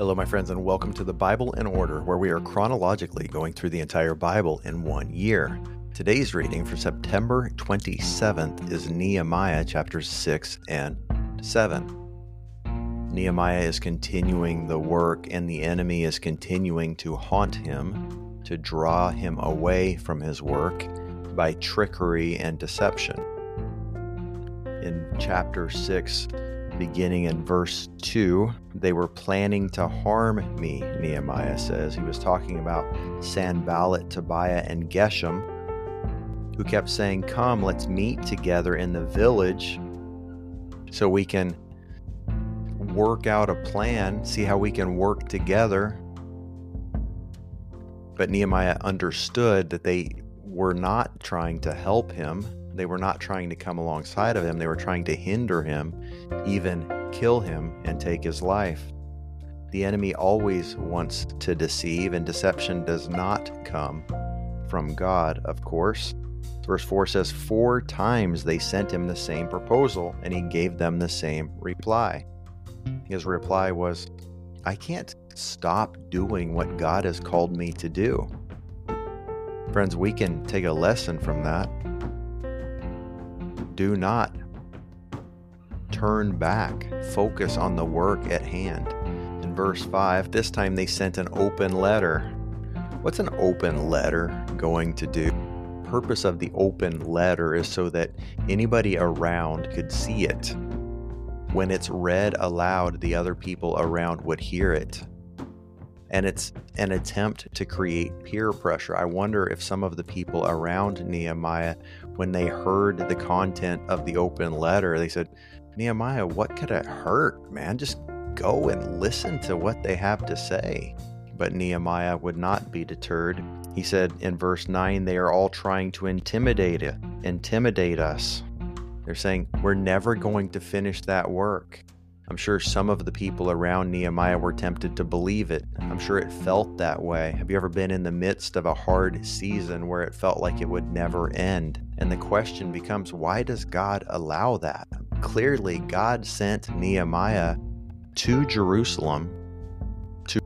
Hello, my friends, and welcome to the Bible in Order, where we are chronologically going through the entire Bible in one year. Today's reading for September 27th is Nehemiah chapters 6 and 7. Nehemiah is continuing the work, and the enemy is continuing to haunt him, to draw him away from his work by trickery and deception. In chapter 6, beginning in verse 2, they were planning to harm me, Nehemiah says. He was talking about Sanballat, Tobiah, and Geshem, who kept saying, Come, let's meet together in the village so we can work out a plan, see how we can work together. But Nehemiah understood that they were not trying to help him they were not trying to come alongside of him, they were trying to hinder him, even kill him and take his life. The enemy always wants to deceive, and deception does not come from God, of course. Verse 4 says, Four times they sent him the same proposal, and he gave them the same reply. His reply was, I can't stop doing what God has called me to do. Friends, we can take a lesson from that do not turn back. Focus on the work at hand. In verse 5, this time they sent an open letter. What's an open letter going to do? Purpose of the open letter is so that anybody around could see it. When it's read aloud, the other people around would hear it and it's an attempt to create peer pressure. I wonder if some of the people around Nehemiah, when they heard the content of the open letter, they said, Nehemiah, what could it hurt, man? Just go and listen to what they have to say. But Nehemiah would not be deterred. He said in verse 9, they are all trying to intimidate it, intimidate us. They're saying, we're never going to finish that work. I'm sure some of the people around Nehemiah were tempted to believe it. I'm sure it felt that way. Have you ever been in the midst of a hard season where it felt like it would never end? And the question becomes why does God allow that? Clearly, God sent Nehemiah to Jerusalem to,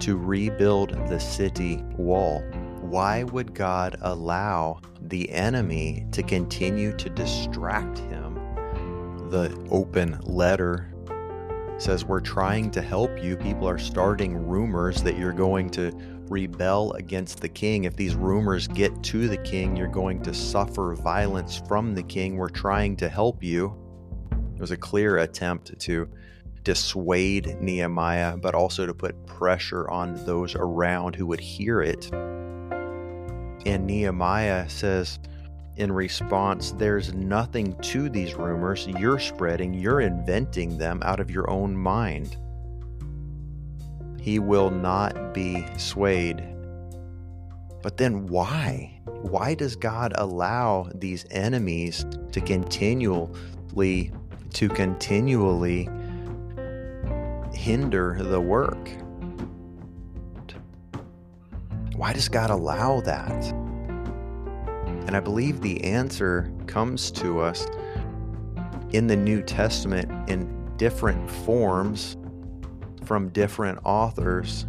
to rebuild the city wall. Why would God allow the enemy to continue to distract him? The open letter says we're trying to help you. People are starting rumors that you're going to rebel against the king. If these rumors get to the king, you're going to suffer violence from the king. We're trying to help you. It was a clear attempt to dissuade Nehemiah, but also to put pressure on those around who would hear it. And Nehemiah says, in response, there's nothing to these rumors you're spreading, you're inventing them out of your own mind. He will not be swayed. But then why? Why does God allow these enemies to continually to continually hinder the work? Why does God allow that? And I believe the answer comes to us in the New Testament in different forms from different authors.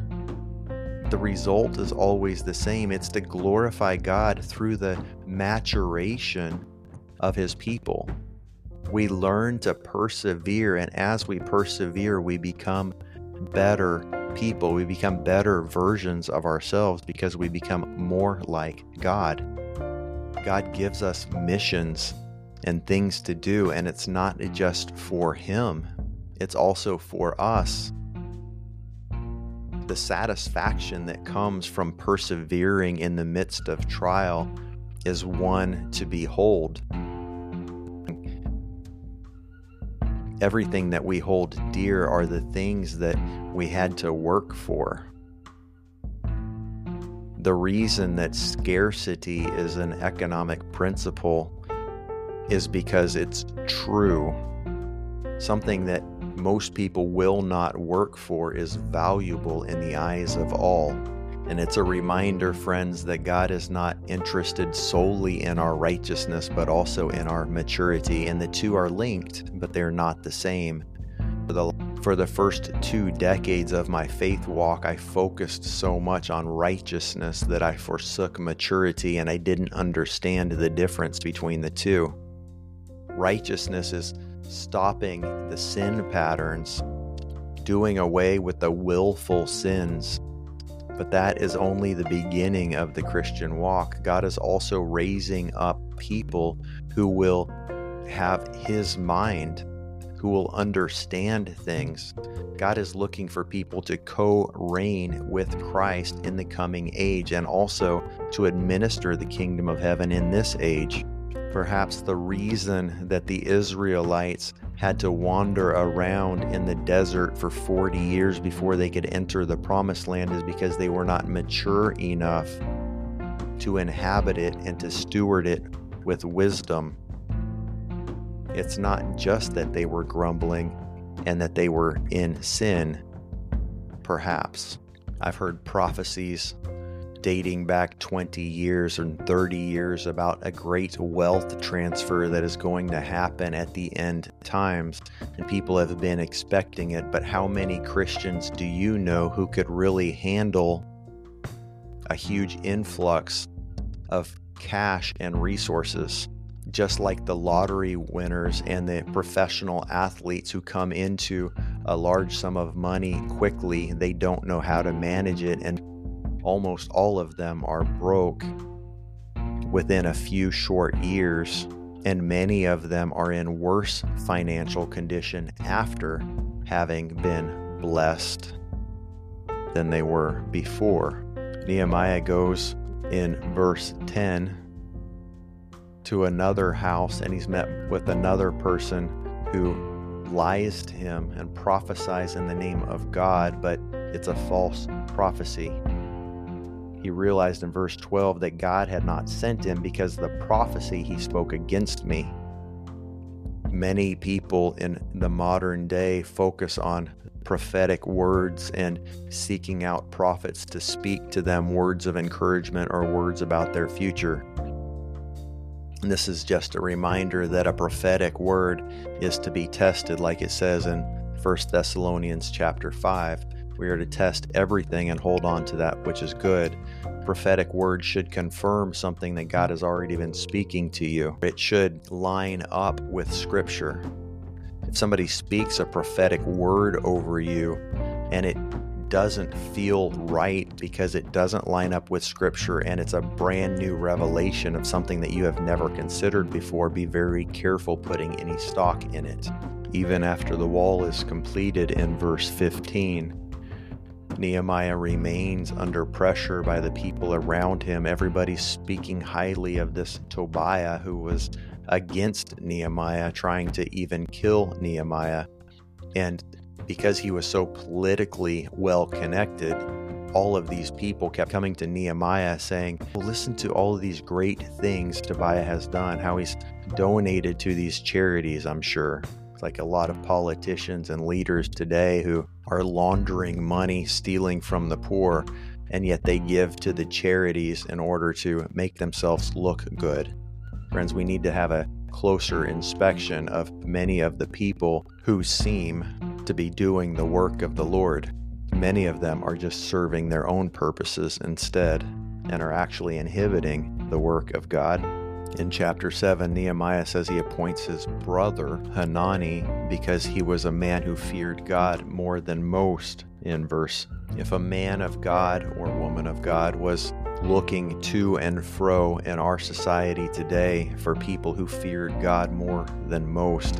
The result is always the same it's to glorify God through the maturation of His people. We learn to persevere, and as we persevere, we become better people. We become better versions of ourselves because we become more like God. God gives us missions and things to do, and it's not just for Him, it's also for us. The satisfaction that comes from persevering in the midst of trial is one to behold. Everything that we hold dear are the things that we had to work for the reason that scarcity is an economic principle is because it's true. Something that most people will not work for is valuable in the eyes of all. And it's a reminder, friends, that God is not interested solely in our righteousness, but also in our maturity. And the two are linked, but they're not the same. The For the first two decades of my faith walk, I focused so much on righteousness that I forsook maturity and I didn't understand the difference between the two. Righteousness is stopping the sin patterns, doing away with the willful sins. But that is only the beginning of the Christian walk. God is also raising up people who will have His mind who will understand things. God is looking for people to co reign with Christ in the coming age and also to administer the kingdom of heaven in this age. Perhaps the reason that the Israelites had to wander around in the desert for 40 years before they could enter the promised land is because they were not mature enough to inhabit it and to steward it with wisdom. It's not just that they were grumbling and that they were in sin, perhaps. I've heard prophecies dating back 20 years or 30 years about a great wealth transfer that is going to happen at the end times, and people have been expecting it. But how many Christians do you know who could really handle a huge influx of cash and resources? Just like the lottery winners and the professional athletes who come into a large sum of money quickly, they don't know how to manage it, and almost all of them are broke within a few short years, and many of them are in worse financial condition after having been blessed than they were before. Nehemiah goes in verse 10 to another house and he's met with another person who lies to him and prophesies in the name of God, but it's a false prophecy. He realized in verse 12 that God had not sent him because the prophecy he spoke against me. Many people in the modern day focus on prophetic words and seeking out prophets to speak to them words of encouragement or words about their future. This is just a reminder that a prophetic word is to be tested, like it says in 1 Thessalonians chapter 5. We are to test everything and hold on to that which is good. Prophetic word should confirm something that God has already been speaking to you. It should line up with Scripture. If somebody speaks a prophetic word over you and it doesn't feel right because it doesn't line up with Scripture and it's a brand new revelation of something that you have never considered before, be very careful putting any stock in it. Even after the wall is completed in verse 15, Nehemiah remains under pressure by the people around him. Everybody's speaking highly of this Tobiah who was against Nehemiah, trying to even kill Nehemiah. And because he was so politically well connected, all of these people kept coming to Nehemiah saying, well, Listen to all of these great things Tobiah has done, how he's donated to these charities, I'm sure. It's like a lot of politicians and leaders today who are laundering money, stealing from the poor, and yet they give to the charities in order to make themselves look good. Friends, we need to have a closer inspection of many of the people who seem to be doing the work of the Lord. Many of them are just serving their own purposes instead and are actually inhibiting the work of God. In chapter 7, Nehemiah says he appoints his brother Hanani because he was a man who feared God more than most in verse. If a man of God or woman of God was looking to and fro in our society today for people who feared God more than most,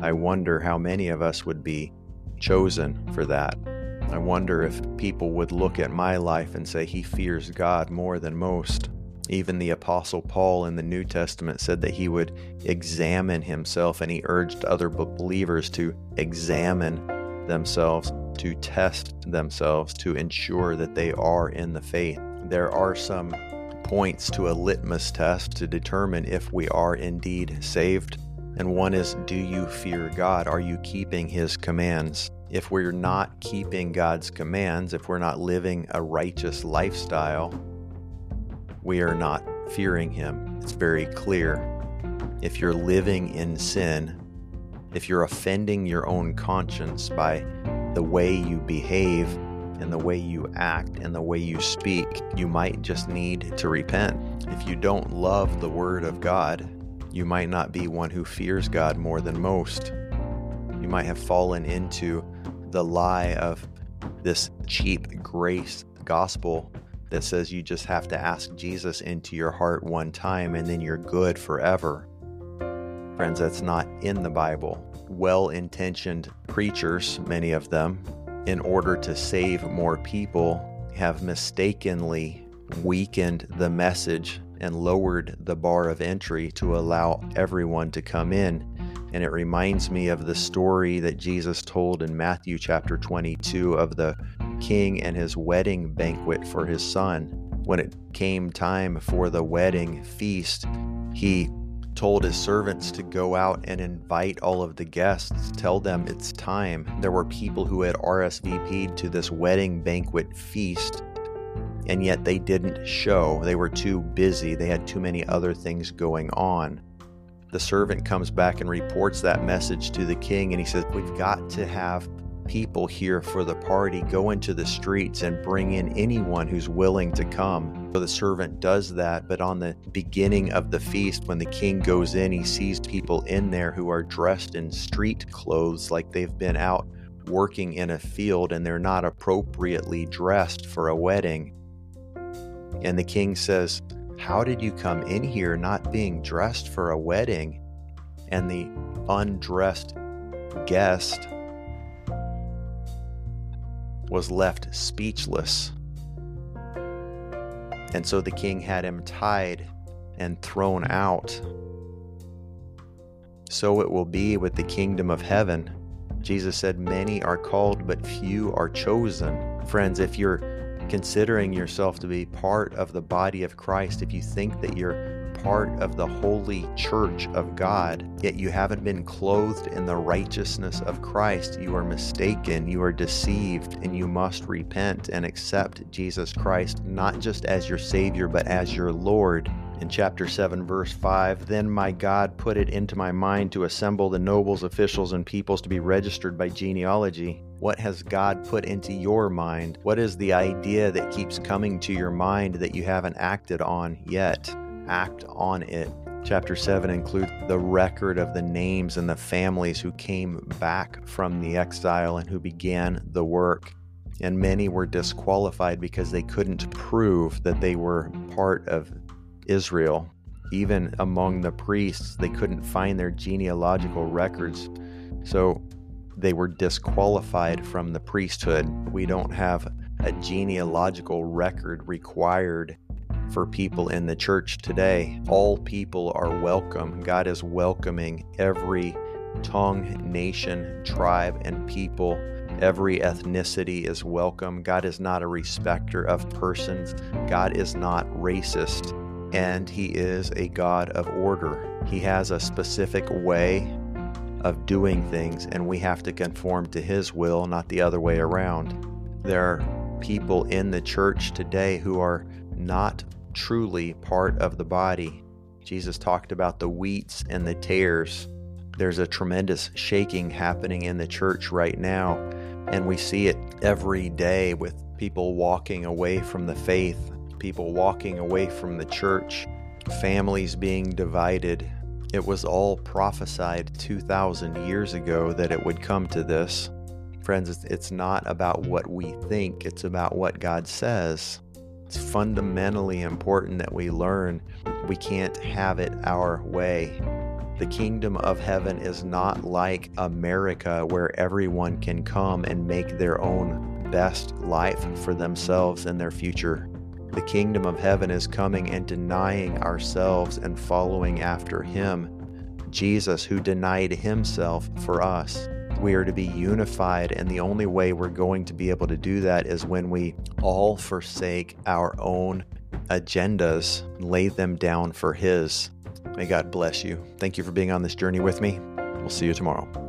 I wonder how many of us would be chosen for that. I wonder if people would look at my life and say, He fears God more than most. Even the Apostle Paul in the New Testament said that he would examine himself, and he urged other believers to examine themselves, to test themselves, to ensure that they are in the faith. There are some points to a litmus test to determine if we are indeed saved. And one is, do you fear God? Are you keeping His commands? If we're not keeping God's commands, if we're not living a righteous lifestyle, we are not fearing Him. It's very clear. If you're living in sin, If you're offending your own conscience by the way you behave and the way you act and the way you speak, you might just need to repent. If you don't love the Word of God, you might not be one who fears God more than most. You might have fallen into the lie of this cheap grace gospel that says you just have to ask Jesus into your heart one time and then you're good forever. Friends, that's not in the Bible. Well intentioned preachers, many of them, in order to save more people, have mistakenly weakened the message and lowered the bar of entry to allow everyone to come in. And it reminds me of the story that Jesus told in Matthew chapter 22 of the king and his wedding banquet for his son. When it came time for the wedding feast, he told his servants to go out and invite all of the guests, tell them it's time. There were people who had RSVP'd to this wedding banquet feast, and yet they didn't show. They were too busy, they had too many other things going on. The servant comes back and reports that message to the king, and he says, We've got to have people here for the party, go into the streets and bring in anyone who's willing to come. So the servant does that, but on the beginning of the feast, when the king goes in, he sees people in there who are dressed in street clothes like they've been out working in a field and they're not appropriately dressed for a wedding. And the king says, How did you come in here not being dressed for a wedding? And the undressed guest was left speechless. And so the king had him tied and thrown out. So it will be with the kingdom of heaven. Jesus said, Many are called, but few are chosen. Friends, if you're considering yourself to be part of the body of Christ, if you think that you're part of the holy church of God, yet you haven't been clothed in the righteousness of Christ, you are mistaken, you are deceived, and you must repent and accept Jesus Christ not just as your Savior, but as your Lord. In chapter 7, verse 5, then my God put it into my mind to assemble the nobles, officials, and peoples to be registered by genealogy. What has God put into your mind? What is the idea that keeps coming to your mind that you haven't acted on yet? act on it. Chapter 7 includes the record of the names and the families who came back from the exile and who began the work. And many were disqualified because they couldn't prove that they were part of Israel. Even among the priests, they couldn't find their genealogical records. So they were disqualified from the priesthood. We don't have a genealogical record required for people in the church today. All people are welcome. God is welcoming every tongue, nation, tribe, and people. Every ethnicity is welcome. God is not a respecter of persons. God is not racist. And He is a God of order. He has a specific way of doing things, and we have to conform to His will, not the other way around. There are people in the church today who are not truly part of the body. Jesus talked about the wheats and the tares. There's a tremendous shaking happening in the church right now, and we see it every day with people walking away from the faith, people walking away from the church, families being divided. It was all prophesied 2,000 years ago that it would come to this. Friends, it's not about what we think, it's about what God says. It's fundamentally important that we learn we can't have it our way. The kingdom of heaven is not like America where everyone can come and make their own best life for themselves and their future. The kingdom of heaven is coming and denying ourselves and following after Him, Jesus, who denied Himself for us. We are to be unified, and the only way we're going to be able to do that is when we all forsake our own agendas, lay them down for His. May God bless you. Thank you for being on this journey with me. We'll see you tomorrow.